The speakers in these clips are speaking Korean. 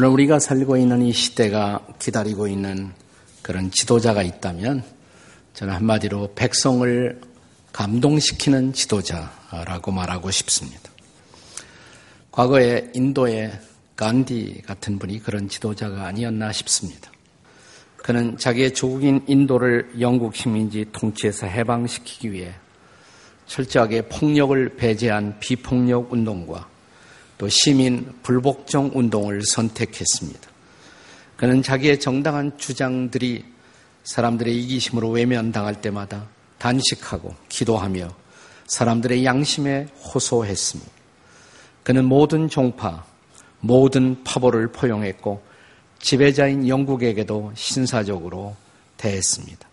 오늘 우리가 살고 있는 이 시대가 기다리고 있는 그런 지도자가 있다면 저는 한마디로 백성을 감동시키는 지도자라고 말하고 싶습니다. 과거에 인도의 간디 같은 분이 그런 지도자가 아니었나 싶습니다. 그는 자기의 조국인 인도를 영국 식민지 통치에서 해방시키기 위해 철저하게 폭력을 배제한 비폭력 운동과 또 시민 불복종 운동을 선택했습니다. 그는 자기의 정당한 주장들이 사람들의 이기심으로 외면당할 때마다 단식하고 기도하며 사람들의 양심에 호소했습니다. 그는 모든 종파, 모든 파벌을 포용했고 지배자인 영국에게도 신사적으로 대했습니다.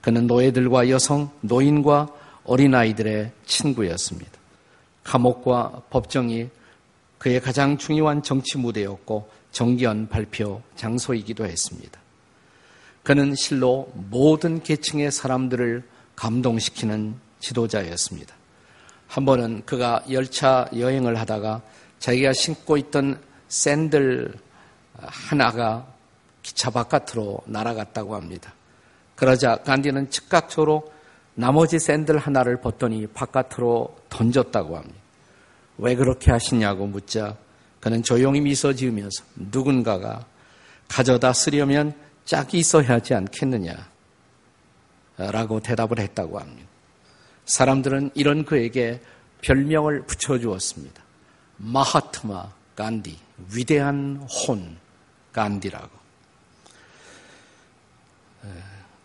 그는 노예들과 여성, 노인과 어린아이들의 친구였습니다. 감옥과 법정이 그의 가장 중요한 정치 무대였고 정기연 발표 장소이기도 했습니다. 그는 실로 모든 계층의 사람들을 감동시키는 지도자였습니다. 한 번은 그가 열차 여행을 하다가 자기가 신고 있던 샌들 하나가 기차 바깥으로 날아갔다고 합니다. 그러자 간디는 즉각적으로 나머지 샌들 하나를 벗더니 바깥으로 던졌다고 합니다. 왜 그렇게 하시냐고 묻자 그는 조용히 미소 지으면서 누군가가 가져다 쓰려면 짝이 있어야 하지 않겠느냐 라고 대답을 했다고 합니다. 사람들은 이런 그에게 별명을 붙여주었습니다. 마하트마 간디, 위대한 혼 간디라고.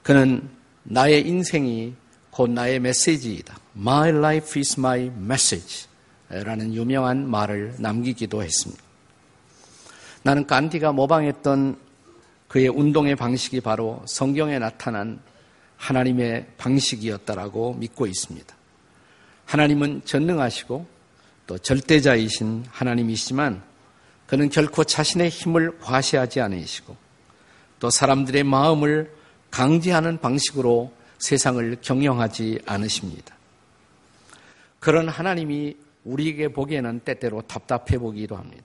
그는 나의 인생이 곧 나의 메시지이다. My life is my message. 라는 유명한 말을 남기기도 했습니다. 나는 간디가 모방했던 그의 운동의 방식이 바로 성경에 나타난 하나님의 방식이었다라고 믿고 있습니다. 하나님은 전능하시고 또 절대자이신 하나님이시지만 그는 결코 자신의 힘을 과시하지 않으시고 또 사람들의 마음을 강제하는 방식으로 세상을 경영하지 않으십니다. 그런 하나님이 우리에게 보기에는 때때로 답답해 보기도 합니다.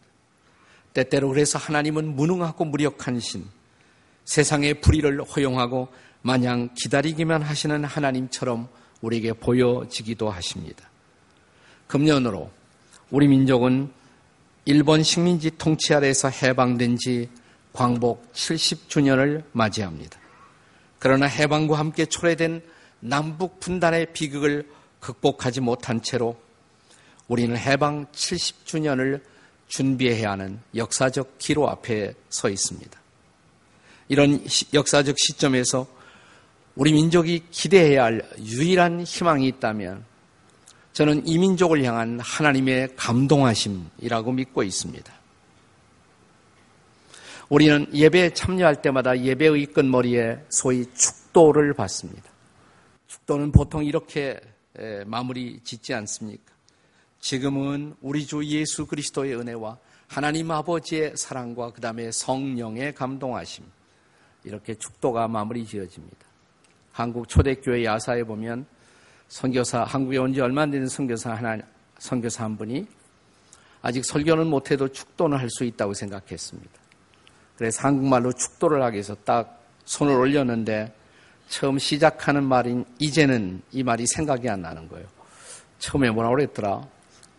때때로 그래서 하나님은 무능하고 무력한 신, 세상의 불의를 허용하고 마냥 기다리기만 하시는 하나님처럼 우리에게 보여지기도 하십니다. 금년으로 우리 민족은 일본 식민지 통치 아래에서 해방된 지 광복 70주년을 맞이합니다. 그러나 해방과 함께 초래된 남북 분단의 비극을 극복하지 못한 채로 우리는 해방 70주년을 준비해야 하는 역사적 기로 앞에 서 있습니다. 이런 역사적 시점에서 우리 민족이 기대해야 할 유일한 희망이 있다면 저는 이 민족을 향한 하나님의 감동하심이라고 믿고 있습니다. 우리는 예배에 참여할 때마다 예배의 끝머리에 소위 축도를 받습니다. 축도는 보통 이렇게 마무리 짓지 않습니까? 지금은 우리 주 예수 그리스도의 은혜와 하나님 아버지의 사랑과 그 다음에 성령의 감동하심 이렇게 축도가 마무리 지어집니다. 한국 초대교회 야사에 보면 선교사 한국에 온 지 얼마 안 되는 선교사 하나 선교사 한 분이 아직 설교는 못해도 축도는 할 수 있다고 생각했습니다. 그래서 한국말로 축도를 하기 위해서 딱 손을 올렸는데 처음 시작하는 말인 이제는 이 말이 생각이 안 나는 거예요. 처음에 뭐라고 그랬더라?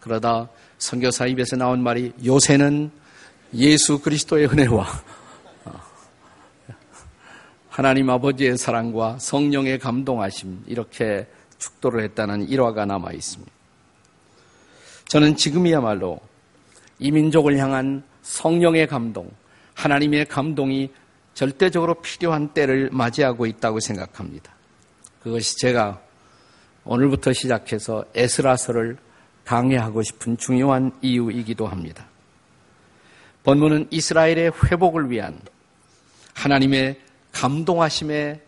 그러다 선교사 입에서 나온 말이 요새는 예수 그리스도의 은혜와 하나님 아버지의 사랑과 성령의 감동하심 이렇게 축도를 했다는 일화가 남아 있습니다. 저는 지금이야말로 이 민족을 향한 성령의 감동, 하나님의 감동이 절대적으로 필요한 때를 맞이하고 있다고 생각합니다. 그것이 제가 오늘부터 시작해서 에스라서를 강해하고 싶은 중요한 이유이기도 합니다. 본문은 이스라엘의 회복을 위한 하나님의 감동하심의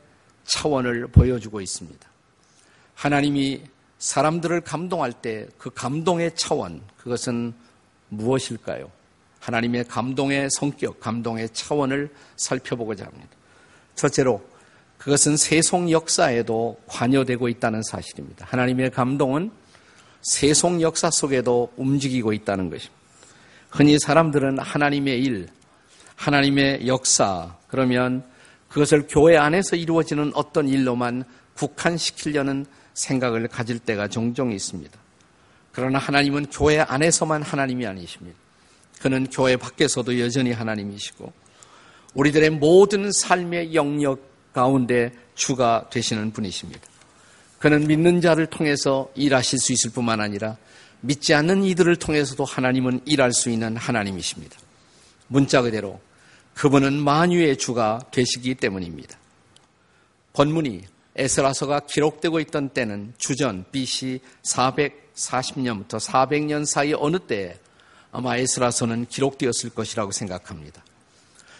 차원을 보여주고 있습니다. 하나님이 사람들을 감동할 때 그 감동의 차원, 그것은 무엇일까요? 하나님의 감동의 성격, 감동의 차원을 살펴보고자 합니다. 첫째로, 그것은 세속 역사에도 관여되고 있다는 사실입니다. 하나님의 감동은 세속 역사 속에도 움직이고 있다는 것입니다. 흔히 사람들은 하나님의 일, 하나님의 역사, 그러면 그것을 교회 안에서 이루어지는 어떤 일로만 국한시키려는 생각을 가질 때가 종종 있습니다. 그러나 하나님은 교회 안에서만 하나님이 아니십니다. 그는 교회 밖에서도 여전히 하나님이시고 우리들의 모든 삶의 영역 가운데 주가 되시는 분이십니다. 그는 믿는 자를 통해서 일하실 수 있을 뿐만 아니라 믿지 않는 이들을 통해서도 하나님은 일할 수 있는 하나님이십니다. 문자 그대로 그분은 만유의 주가 되시기 때문입니다. 본문이 에스라서가 기록되고 있던 때는 주전 BC 440년부터 400년 사이 어느 때에 아마 에스라서는 기록되었을 것이라고 생각합니다.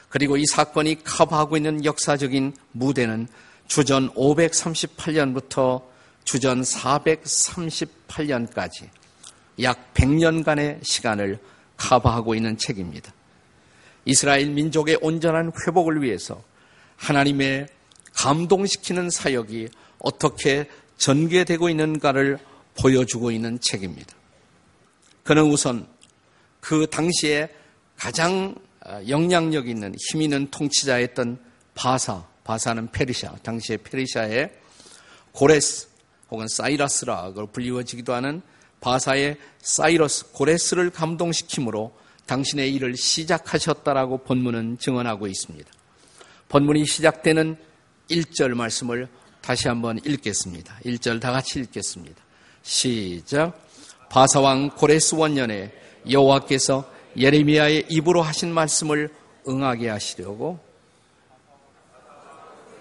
그리고 이 사건이 커버하고 있는 역사적인 무대는 주전 538년부터 주전 438년까지 약 100년간의 시간을 커버하고 있는 책입니다. 이스라엘 민족의 온전한 회복을 위해서 하나님의 감동시키는 사역이 어떻게 전개되고 있는가를 보여주고 있는 책입니다. 그는 우선 그 당시에 가장 영향력 있는 힘 있는 통치자였던 바사, 바사는 페르시아, 당시의 페르시아의 고레스 혹은 사이러스라 불리워지기도 하는 바사의 사이러스, 고레스를 감동시킴으로 당신의 일을 시작하셨다라고 본문은 증언하고 있습니다. 본문이 시작되는 1절 말씀을 다시 한번 읽겠습니다. 1절 다 같이 읽겠습니다. 시작. 바사왕 고레스 원년에 여호와께서 예레미야의 입으로 하신 말씀을 응하게 하시려고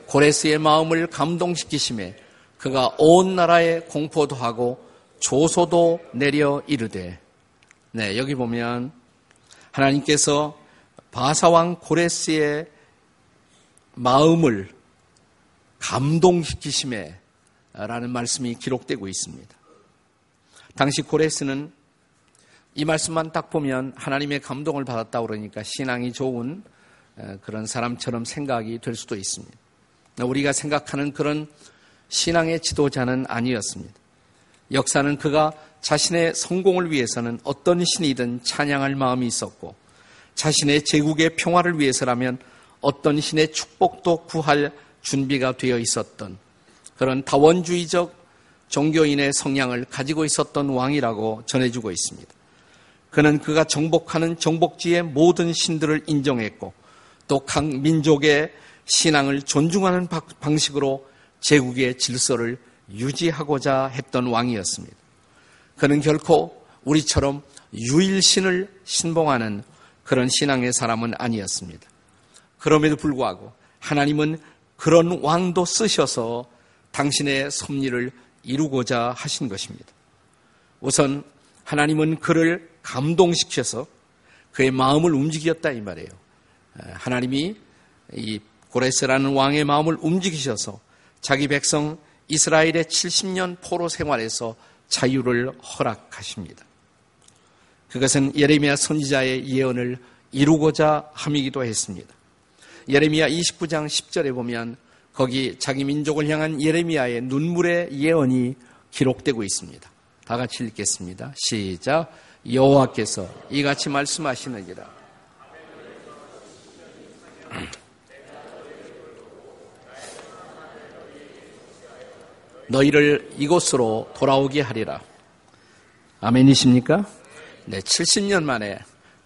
고레스의 마음을 감동시키심에 그가 온 나라에 공포도 하고 조소도 내려 이르되 네 여기 보면 하나님께서 바사왕 고레스의 마음을 감동시키심에 라는 말씀이 기록되고 있습니다. 당시 고레스는 이 말씀만 딱 보면 하나님의 감동을 받았다 그러니까 신앙이 좋은 그런 사람처럼 생각이 될 수도 있습니다. 우리가 생각하는 그런 신앙의 지도자는 아니었습니다. 역사는 그가 자신의 성공을 위해서는 어떤 신이든 찬양할 마음이 있었고 자신의 제국의 평화를 위해서라면 어떤 신의 축복도 구할 준비가 되어 있었던 그런 다원주의적 종교인의 성향을 가지고 있었던 왕이라고 전해주고 있습니다. 그는 그가 정복하는 정복지의 모든 신들을 인정했고 또 각 민족의 신앙을 존중하는 방식으로 제국의 질서를 유지하고자 했던 왕이었습니다. 그는 결코 우리처럼 유일신을 신봉하는 그런 신앙의 사람은 아니었습니다. 그럼에도 불구하고 하나님은 그런 왕도 쓰셔서 당신의 섭리를 이루고자 하신 것입니다. 우선 하나님은 그를 감동시켜서 그의 마음을 움직였다 이 말이에요. 하나님이 이 고레스라는 왕의 마음을 움직이셔서 자기 백성 이스라엘의 70년 포로 생활에서 자유를 허락하십니다. 그것은 예레미야 선지자의 예언을 이루고자 함이기도 했습니다. 예레미야 29장 10절에 보면 거기 자기 민족을 향한 예레미야의 눈물의 예언이 기록되고 있습니다. 다 같이 읽겠습니다. 시작. 여호와께서 이같이 말씀하시느니라. 너희를 이곳으로 돌아오게 하리라. 아멘이십니까? 네, 70년 만에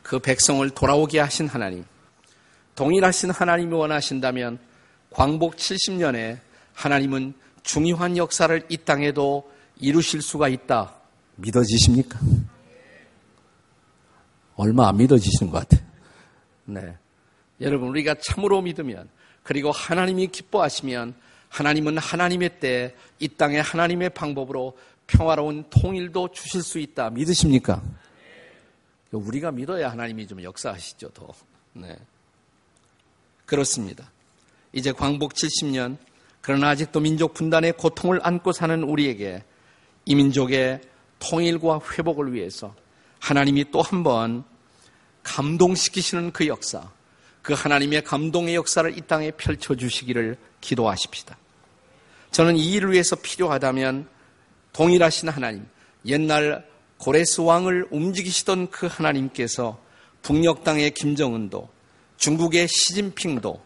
그 백성을 돌아오게 하신 하나님. 동일하신 하나님이 원하신다면 광복 70년에 하나님은 중요한 역사를 이 땅에도 이루실 수가 있다. 믿어지십니까? 얼마 안 믿어지시는 것 같아요. 네. 여러분, 우리가 참으로 믿으면, 그리고 하나님이 기뻐하시면 하나님은 하나님의 때이 땅에 하나님의 방법으로 평화로운 통일도 주실 수 있다. 믿으십니까? 우리가 믿어야 하나님이 좀 역사하시죠, 더. 네. 그렇습니다. 이제 광복 70년, 그러나 아직도 민족 분단의 고통을 안고 사는 우리에게 이 민족의 통일과 회복을 위해서 하나님이 또 한 번 감동시키시는 그 역사, 그 하나님의 감동의 역사를 이 땅에 펼쳐주시기를 기도하십시다. 저는 이 일을 위해서 필요하다면 동일하신 하나님, 옛날 고레스 왕을 움직이시던 그 하나님께서 북녘 땅의 김정은도 중국의 시진핑도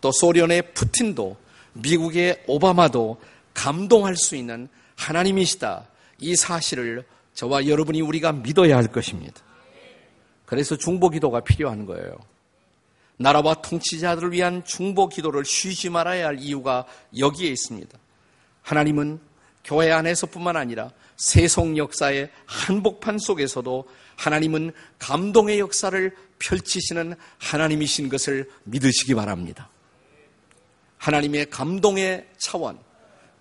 또 소련의 푸틴도 미국의 오바마도 감동할 수 있는 하나님이시다. 이 사실을 저와 여러분이 우리가 믿어야 할 것입니다. 그래서 중보 기도가 필요한 거예요. 나라와 통치자들을 위한 중보 기도를 쉬지 말아야 할 이유가 여기에 있습니다. 하나님은 교회 안에서뿐만 아니라 세속 역사의 한복판 속에서도 하나님은 감동의 역사를 펼치시는 하나님이신 것을 믿으시기 바랍니다. 하나님의 감동의 차원,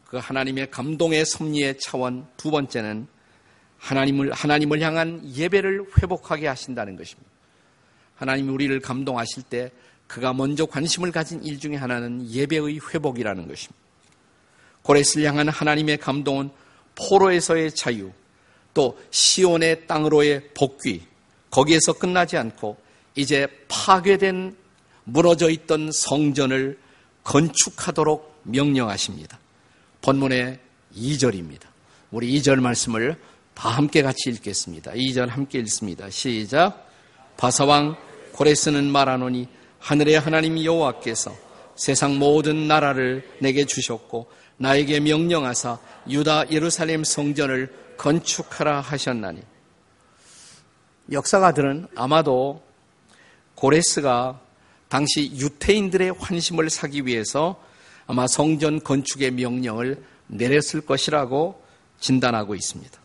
그 하나님의 감동의 섭리의 차원 두 번째는 하나님을 하나님을 향한 예배를 회복하게 하신다는 것입니다. 하나님이 우리를 감동하실 때 그가 먼저 관심을 가진 일 중에 하나는 예배의 회복이라는 것입니다. 고레스를 향한 하나님의 감동은 포로에서의 자유, 또 시온의 땅으로의 복귀, 거기에서 끝나지 않고 이제 파괴된 무너져 있던 성전을 건축하도록 명령하십니다. 본문의 2절입니다. 우리 2절 말씀을 다 함께 같이 읽겠습니다. 2절 함께 읽습니다. 시작. 바사왕 고레스는 말하노니 하늘의 하나님 여호와께서 세상 모든 나라를 내게 주셨고 나에게 명령하사 유다 예루살렘 성전을 건축하라 하셨나니 역사가들은 아마도 고레스가 당시 유태인들의 환심을 사기 위해서 아마 성전 건축의 명령을 내렸을 것이라고 진단하고 있습니다.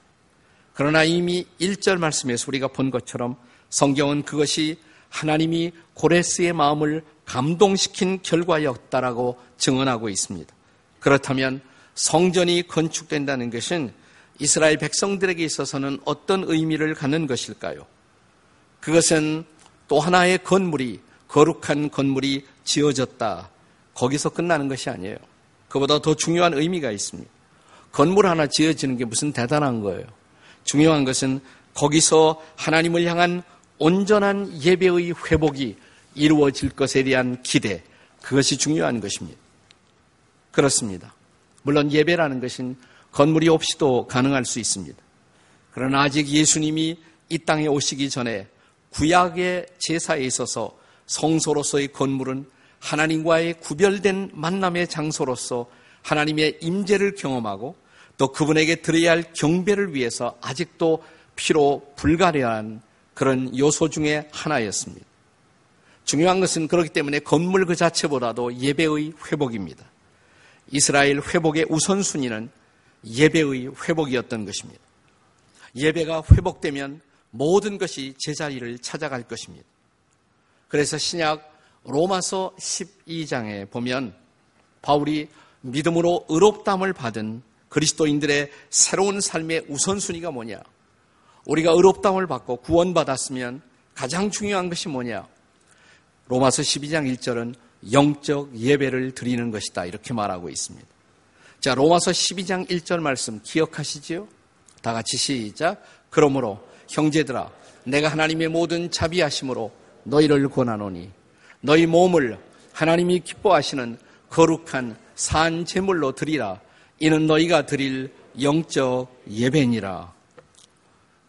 그러나 이미 1절 말씀에서 우리가 본 것처럼 성경은 그것이 하나님이 고레스의 마음을 감동시킨 결과였다라고 증언하고 있습니다. 그렇다면 성전이 건축된다는 것은 이스라엘 백성들에게 있어서는 어떤 의미를 갖는 것일까요? 그것은 또 하나의 건물이 거룩한 건물이 지어졌다. 거기서 끝나는 것이 아니에요. 그보다 더 중요한 의미가 있습니다. 건물 하나 지어지는 게 무슨 대단한 거예요. 중요한 것은 거기서 하나님을 향한 온전한 예배의 회복이 이루어질 것에 대한 기대, 그것이 중요한 것입니다. 그렇습니다. 물론 예배라는 것은 건물이 없이도 가능할 수 있습니다. 그러나 아직 예수님이 이 땅에 오시기 전에 구약의 제사에 있어서 성소로서의 건물은 하나님과의 구별된 만남의 장소로서 하나님의 임재를 경험하고 또 그분에게 드려야 할 경배를 위해서 아직도 피로 불가려한 그런 요소 중의 하나였습니다. 중요한 것은 그렇기 때문에 건물 그 자체보다도 예배의 회복입니다. 이스라엘 회복의 우선순위는 예배의 회복이었던 것입니다. 예배가 회복되면 모든 것이 제자리를 찾아갈 것입니다. 그래서 신약 로마서 12장에 보면 바울이 믿음으로 의롭담을 받은 그리스도인들의 새로운 삶의 우선순위가 뭐냐? 우리가 의롭담을 받고 구원받았으면 가장 중요한 것이 뭐냐? 로마서 12장 1절은 영적 예배를 드리는 것이다. 이렇게 말하고 있습니다. 자, 로마서 12장 1절 말씀 기억하시지요? 다 같이 시작. 그러므로 형제들아, 내가 하나님의 모든 자비하심으로 너희를 권하노니 너희 몸을 하나님이 기뻐하시는 거룩한 산 제물로 드리라. 이는 너희가 드릴 영적 예배니라.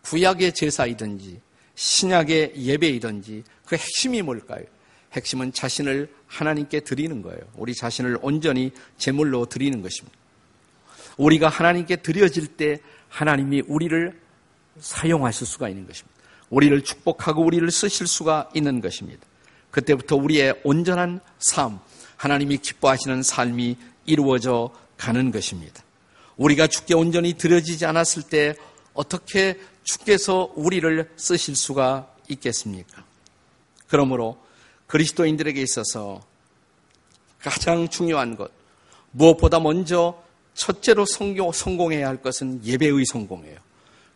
구약의 제사이든지 신약의 예배이든지 그 핵심이 뭘까요? 핵심은 자신을 하나님께 드리는 거예요. 우리 자신을 온전히 제물로 드리는 것입니다. 우리가 하나님께 드려질 때 하나님이 우리를 사용하실 수가 있는 것입니다. 우리를 축복하고 우리를 쓰실 수가 있는 것입니다. 그때부터 우리의 온전한 삶, 하나님이 기뻐하시는 삶이 이루어져 가는 것입니다. 우리가 주께 온전히 드려지지 않았을 때 어떻게 주께서 우리를 쓰실 수가 있겠습니까? 그러므로 그리스도인들에게 있어서 가장 중요한 것, 무엇보다 먼저 첫째로 성공해야 할 것은 예배의 성공이에요.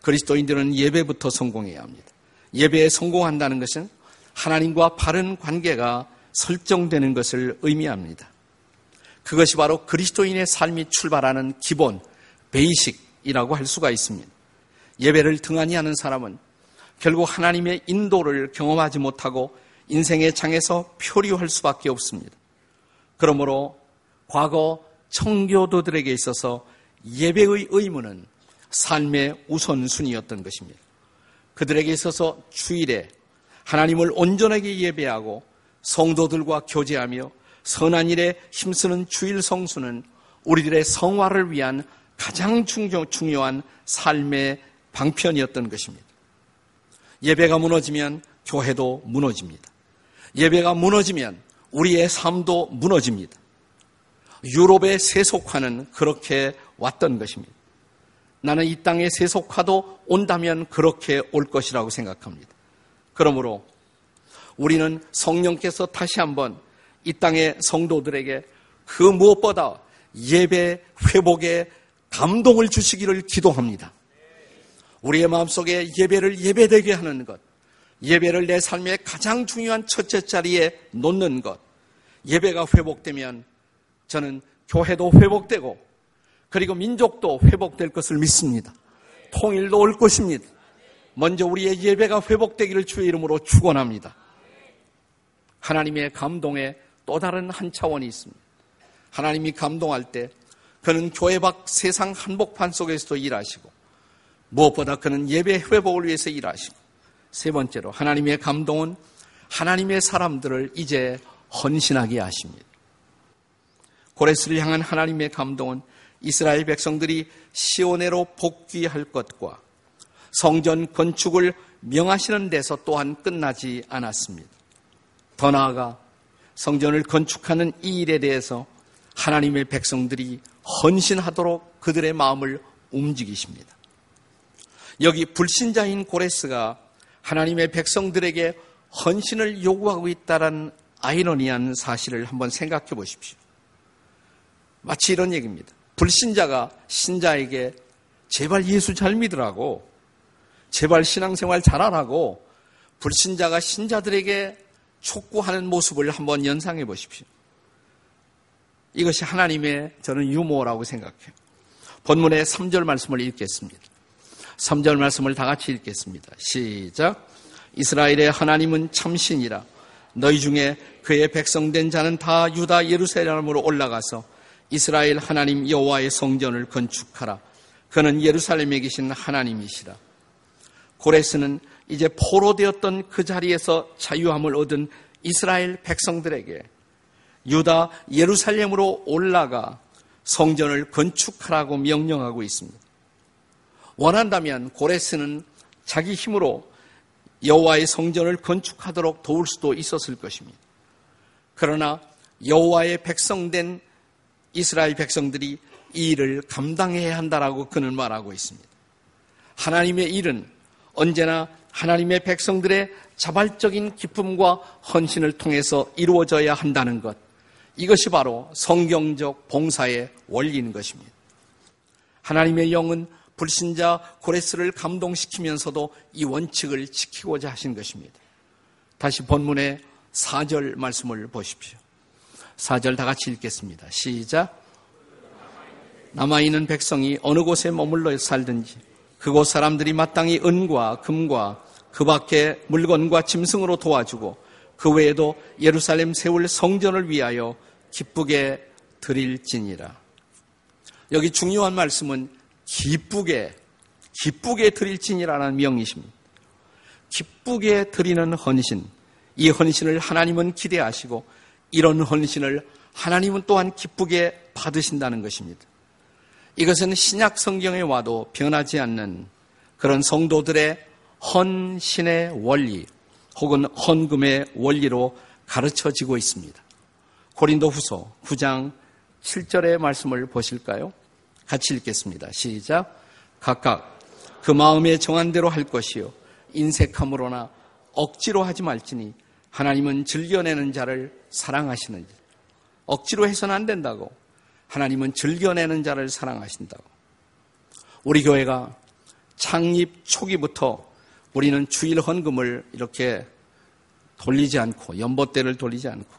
그리스도인들은 예배부터 성공해야 합니다. 예배에 성공한다는 것은 하나님과 바른 관계가 설정되는 것을 의미합니다. 그것이 바로 그리스도인의 삶이 출발하는 기본, 베이식이라고 할 수가 있습니다. 예배를 등한히 하는 사람은 결국 하나님의 인도를 경험하지 못하고 인생의 장에서 표류할 수밖에 없습니다. 그러므로 과거 청교도들에게 있어서 예배의 의무는 삶의 우선순위였던 것입니다. 그들에게 있어서 주일에 하나님을 온전하게 예배하고 성도들과 교제하며 선한 일에 힘쓰는 주일 성수는 우리들의 성화를 위한 가장 중요한 삶의 방편이었던 것입니다. 예배가 무너지면 교회도 무너집니다. 예배가 무너지면 우리의 삶도 무너집니다. 유럽의 세속화는 그렇게 왔던 것입니다. 나는 이 땅의 세속화도 온다면 그렇게 올 것이라고 생각합니다. 그러므로 우리는 성령께서 다시 한번 이 땅의 성도들에게 그 무엇보다 예배 회복에 감동을 주시기를 기도합니다. 우리의 마음속에 예배를 예배되게 하는 것, 예배를 내 삶의 가장 중요한 첫째 자리에 놓는 것, 예배가 회복되면 저는 교회도 회복되고 그리고 민족도 회복될 것을 믿습니다. 통일도 올 것입니다. 먼저 우리의 예배가 회복되기를 주의 이름으로 축원합니다. 하나님의 감동에 또 다른 한 차원이 있습니다. 하나님이 감동할 때 그는 교회 밖 세상 한복판 속에서도 일하시고 무엇보다 그는 예배 회복을 위해서 일하시고 세 번째로 하나님의 감동은 하나님의 사람들을 이제 헌신하게 하십니다. 고레스를 향한 하나님의 감동은 이스라엘 백성들이 시오네로 복귀할 것과 성전 건축을 명하시는 데서 또한 끝나지 않았습니다. 더 나아가 성전을 건축하는 이 일에 대해서 하나님의 백성들이 헌신하도록 그들의 마음을 움직이십니다. 여기 불신자인 고레스가 하나님의 백성들에게 헌신을 요구하고 있다는 아이러니한 사실을 한번 생각해 보십시오. 마치 이런 얘기입니다. 불신자가 신자에게 제발 예수 잘 믿으라고, 제발 신앙생활 잘하라고 불신자가 신자들에게 촉구하는 모습을 한번 연상해 보십시오. 이것이 하나님의 저는 유머라고 생각해요. 본문의 3절 말씀을 읽겠습니다. 3절 말씀을 다 같이 읽겠습니다. 시작. 이스라엘의 하나님은 참신이라 너희 중에 그의 백성된 자는 다 유다 예루살렘으로 올라가서 이스라엘 하나님 여호와의 성전을 건축하라. 그는 예루살렘에 계신 하나님이시라. 고레스는 이제 포로되었던 그 자리에서 자유함을 얻은 이스라엘 백성들에게 유다 예루살렘으로 올라가 성전을 건축하라고 명령하고 있습니다. 원한다면 고레스는 자기 힘으로 여호와의 성전을 건축하도록 도울 수도 있었을 것입니다. 그러나 여호와의 백성된 이스라엘 백성들이 이 일을 감당해야 한다라고 그는 말하고 있습니다. 하나님의 일은 언제나 하나님의 백성들의 자발적인 기쁨과 헌신을 통해서 이루어져야 한다는 것. 이것이 바로 성경적 봉사의 원리인 것입니다. 하나님의 영은 불신자 고레스를 감동시키면서도 이 원칙을 지키고자 하신 것입니다. 다시 본문의 4절 말씀을 보십시오. 4절 다 같이 읽겠습니다. 시작. 남아있는 백성이 어느 곳에 머물러 살든지 그곳 사람들이 마땅히 은과 금과 그 밖에 물건과 짐승으로 도와주고 그 외에도 예루살렘 세울 성전을 위하여 기쁘게 드릴지니라. 여기 중요한 말씀은 기쁘게, 기쁘게 드릴지니라는 명이십니다. 기쁘게 드리는 헌신. 이 헌신을 하나님은 기대하시고 이런 헌신을 하나님은 또한 기쁘게 받으신다는 것입니다. 이것은 신약 성경에 와도 변하지 않는 그런 성도들의 헌신의 원리 혹은 헌금의 원리로 가르쳐지고 있습니다. 고린도 후서 9장 7절의 말씀을 보실까요? 같이 읽겠습니다. 시작. 각각 그 마음에 정한 대로 할 것이요. 인색함으로나 억지로 하지 말지니 하나님은 즐겨내는 자를 사랑하시는 지. 억지로 해서는 안 된다고. 하나님은 즐겨내는 자를 사랑하신다고. 우리 교회가 창립 초기부터 우리는 주일 헌금을 이렇게 돌리지 않고 연보대를 돌리지 않고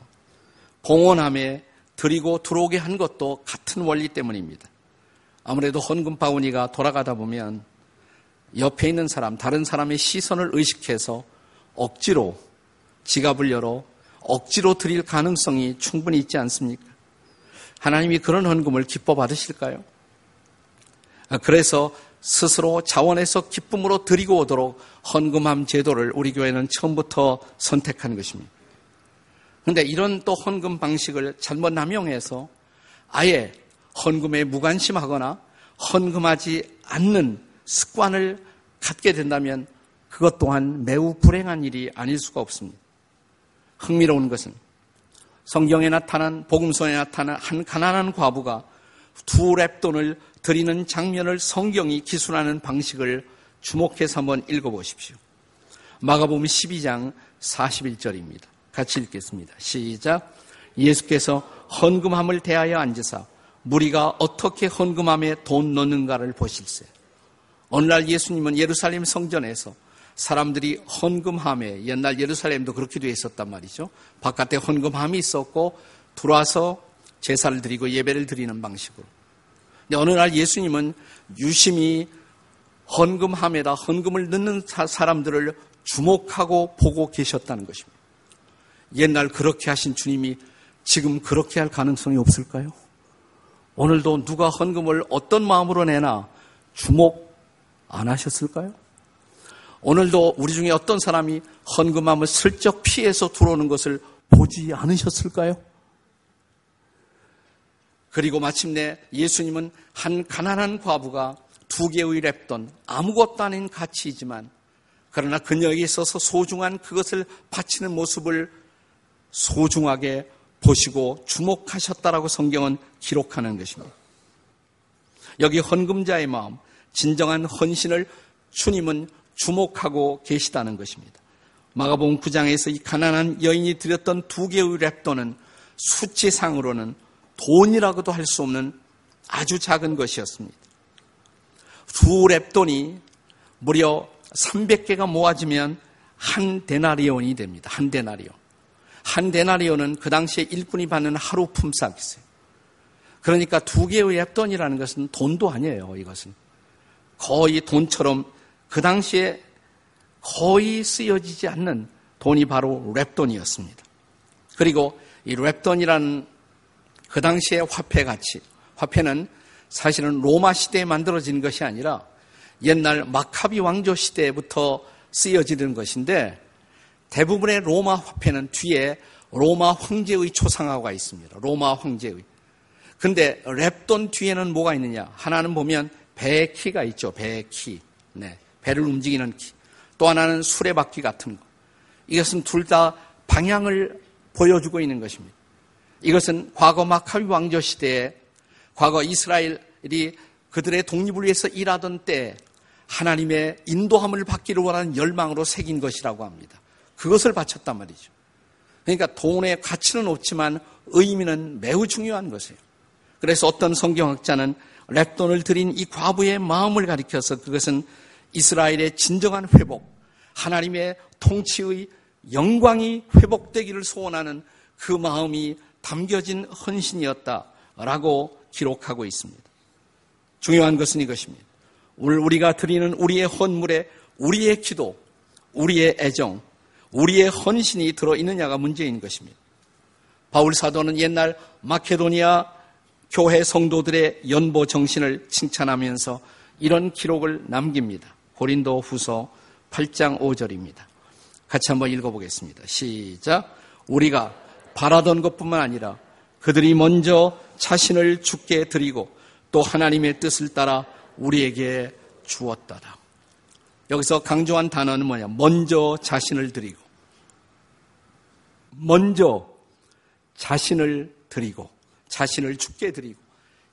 공헌함에 드리고 들어오게 한 것도 같은 원리 때문입니다. 아무래도 헌금 바구니가 돌아가다 보면 옆에 있는 사람, 다른 사람의 시선을 의식해서 억지로 지갑을 열어 억지로 드릴 가능성이 충분히 있지 않습니까? 하나님이 그런 헌금을 기뻐 받으실까요? 아, 그래서 스스로 자원해서 기쁨으로 드리고 오도록 헌금함 제도를 우리 교회는 처음부터 선택한 것입니다. 근데 이런 또 헌금 방식을 잘못 남용해서 아예 헌금에 무관심하거나 헌금하지 않는 습관을 갖게 된다면 그것 또한 매우 불행한 일이 아닐 수가 없습니다. 흥미로운 것은 성경에 나타난 복음서에 나타난 한 가난한 과부가 두 랩돈을 드리는 장면을 성경이 기술하는 방식을 주목해서 한번 읽어보십시오. 마가복음 12장 41절입니다. 같이 읽겠습니다. 시작. 예수께서 헌금함을 대하여 앉으사 무리가 어떻게 헌금함에 돈 넣는가를 보실세. 어느 날 예수님은 예루살렘 성전에서 사람들이 헌금함에 옛날 예루살렘도 그렇게 되어 있었단 말이죠. 바깥에 헌금함이 있었고 들어와서 제사를 드리고 예배를 드리는 방식으로. 근데 어느 날 예수님은 유심히 헌금함에다 헌금을 넣는 사람들을 주목하고 보고 계셨다는 것입니다. 옛날 그렇게 하신 주님이 지금 그렇게 할 가능성이 없을까요? 오늘도 누가 헌금을 어떤 마음으로 내나 주목 안 하셨을까요? 오늘도 우리 중에 어떤 사람이 헌금함을 슬쩍 피해서 들어오는 것을 보지 않으셨을까요? 그리고 마침내 예수님은 한 가난한 과부가 두 개의 랩돈 아무것도 아닌 가치이지만 그러나 그녀에게 있어서 소중한 그것을 바치는 모습을 소중하게 보시고 주목하셨다라고 성경은 기록하는 것입니다. 여기 헌금자의 마음, 진정한 헌신을 주님은 주목하고 계시다는 것입니다. 마가복음 9장에서 이 가난한 여인이 드렸던 두 개의 랩돈은 수치상으로는 돈이라고도 할 수 없는 아주 작은 것이었습니다. 두 랩돈이 무려 300개가 모아지면 한 데나리온이 됩니다. 한 데나리온. 한 데나리온은 그 당시에 일꾼이 받는 하루 품삯이세요. 그러니까 두 개의 랩돈이라는 것은 돈도 아니에요. 이것은 거의 돈처럼 그 당시에 거의 쓰여지지 않는 돈이 바로 렙돈이었습니다. 그리고 이 렙돈이라는 그 당시의 화폐 가치, 화폐는 사실은 로마 시대에 만들어진 것이 아니라 옛날 마카비 왕조 시대부터 쓰여지는 것인데 대부분의 로마 화폐는 뒤에 로마 황제의 초상화가 있습니다. 로마 황제의. 근데 렙돈 뒤에는 뭐가 있느냐? 하나는 보면 배의 키가 있죠. 배의 키. 네. 배를 움직이는 키. 또 하나는 수레바퀴 같은 거. 이것은 둘 다 방향을 보여주고 있는 것입니다. 이것은 과거 마카비 왕조 시대에 과거 이스라엘이 그들의 독립을 위해서 일하던 때 하나님의 인도함을 받기를 원하는 열망으로 새긴 것이라고 합니다. 그것을 바쳤단 말이죠. 그러니까 돈의 가치는 없지만 의미는 매우 중요한 것이에요. 그래서 어떤 성경학자는 랩돈을 드린 이 과부의 마음을 가리켜서 그것은 이스라엘의 진정한 회복, 하나님의 통치의 영광이 회복되기를 소원하는 그 마음이 담겨진 헌신이었다라고 기록하고 있습니다. 중요한 것은 이것입니다. 오늘 우리가 드리는 우리의 헌물에 우리의 기도, 우리의 애정, 우리의 헌신이 들어있느냐가 문제인 것입니다. 바울 사도는 옛날 마케도니아 교회 성도들의 연보 정신을 칭찬하면서 이런 기록을 남깁니다. 고린도 후서 8장 5절입니다. 같이 한번 읽어보겠습니다. 시작. 우리가 바라던 것뿐만 아니라 그들이 먼저 자신을 죽게 드리고 또 하나님의 뜻을 따라 우리에게 주었다라. 여기서 강조한 단어는 뭐냐? 먼저 자신을 드리고, 먼저 자신을 드리고, 자신을 죽게 드리고,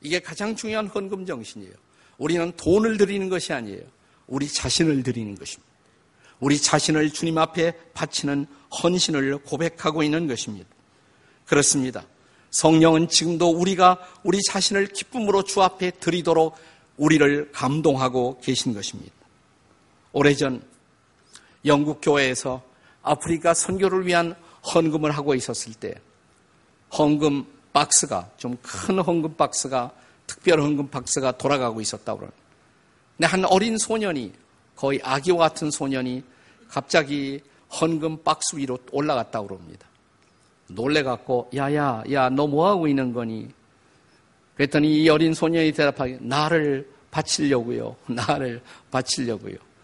이게 가장 중요한 헌금 정신이에요. 우리는 돈을 드리는 것이 아니에요. 우리 자신을 드리는 것입니다. 우리 자신을 주님 앞에 바치는 헌신을 고백하고 있는 것입니다. 그렇습니다. 성령은 지금도 우리가 우리 자신을 기쁨으로 주 앞에 드리도록 우리를 감동하고 계신 것입니다. 오래전 영국 교회에서 아프리카 선교를 위한 헌금을 하고 있었을 때 헌금 박스가 좀 큰 헌금 박스가 특별 헌금 박스가 돌아가고 있었다고 그러는 근데 한 어린 소년이 거의 아기와 같은 소년이 갑자기 헌금 박스 위로 올라갔다고 그럽니다. 놀래갖고 야야 야 너 뭐하고 있는 거니? 그랬더니 이 어린 소년이 대답하기 나를 바치려고요. 나를 바치려고요.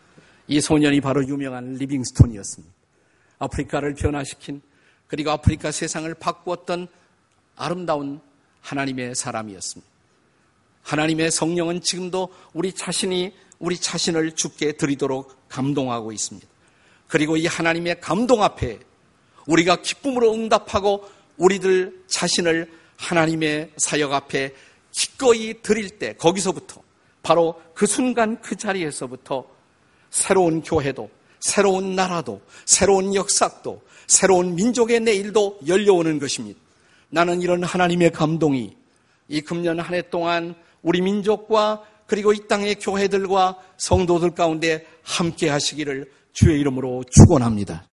이 소년이 바로 유명한 리빙스톤이었습니다. 아프리카를 변화시킨 그리고 아프리카 세상을 바꾸었던 아름다운 하나님의 사람이었습니다. 하나님의 성령은 지금도 우리 자신이 우리 자신을 죽게 드리도록 감동하고 있습니다. 그리고 이 하나님의 감동 앞에 우리가 기쁨으로 응답하고 우리들 자신을 하나님의 사역 앞에 기꺼이 드릴 때 거기서부터 바로 그 순간 그 자리에서부터 새로운 교회도 새로운 나라도 새로운 역사도 새로운 민족의 내일도 열려오는 것입니다. 나는 이런 하나님의 감동이 이 금년 한 해 동안 우리 민족과 그리고 이 땅의 교회들과 성도들 가운데 함께 하시기를 주의 이름으로 축원합니다.